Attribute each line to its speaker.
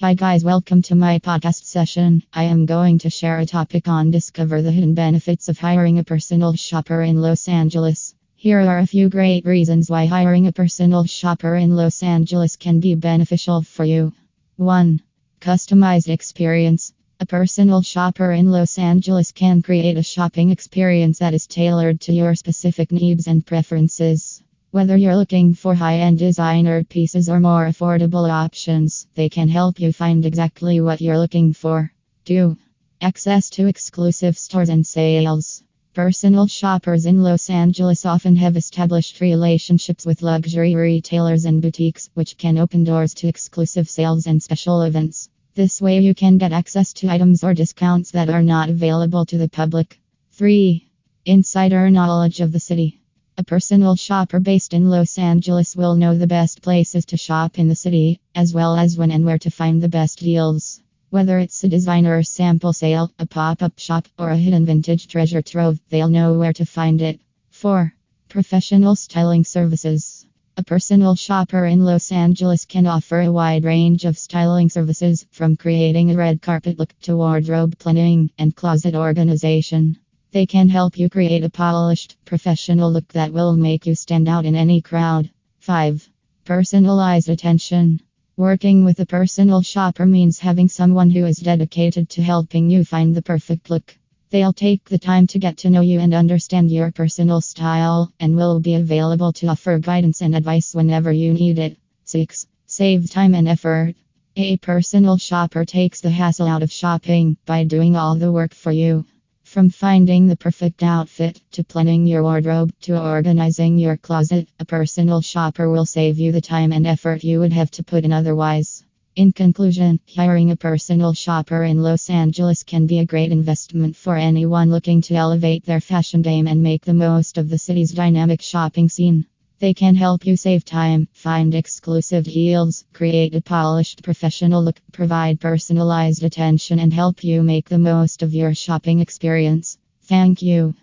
Speaker 1: Hi, guys, welcome to my podcast session. I am going to share a topic on discover the hidden benefits of hiring a personal shopper in Los Angeles. Here are a few great reasons why hiring a personal shopper in Los Angeles can be beneficial for you. 1. Customized experience. A personal shopper in Los Angeles can create a shopping experience that is tailored to your specific needs and preferences. Whether you're looking for high end designer pieces or more affordable options, they can help you find exactly what you're looking for. 2. Access to exclusive stores and sales. Personal shoppers in Los Angeles often have established relationships with luxury retailers and boutiques, which can open doors to exclusive sales and special events. This way, you can get access to items or discounts that are not available to the public. 3. Insider knowledge of the city. A personal shopper based in Los Angeles will know the best places to shop in the city, as well as when and where to find the best deals. Whether it's a designer sample sale, a pop up shop, or a hidden vintage treasure trove, they'll know where to find it. 4. Professional styling services. A personal shopper in Los Angeles can offer a wide range of styling services, from creating a red carpet look to wardrobe planning and closet organization. They can help you create a polished, professional look that will make you stand out in any crowd. 5. Personalized attention. Working with a personal shopper means having someone who is dedicated to helping you find the perfect look. They'll take the time to get to know you and understand your personal style, and will be available to offer guidance and advice whenever you need it. 6. Save time and effort. A personal shopper takes the hassle out of shopping by doing all the work for you. From finding the perfect outfit to planning your wardrobe to organizing your closet, a personal shopper will save you the time and effort you would have to put in otherwise. In conclusion, hiring a personal shopper in Los Angeles can be a great investment for anyone looking to elevate their fashion game and make the most of the city's dynamic shopping scene. They can help you save time, find exclusive deals, create a polished professional look, provide personalized attention, and help you make the most of your shopping experience. Thank you.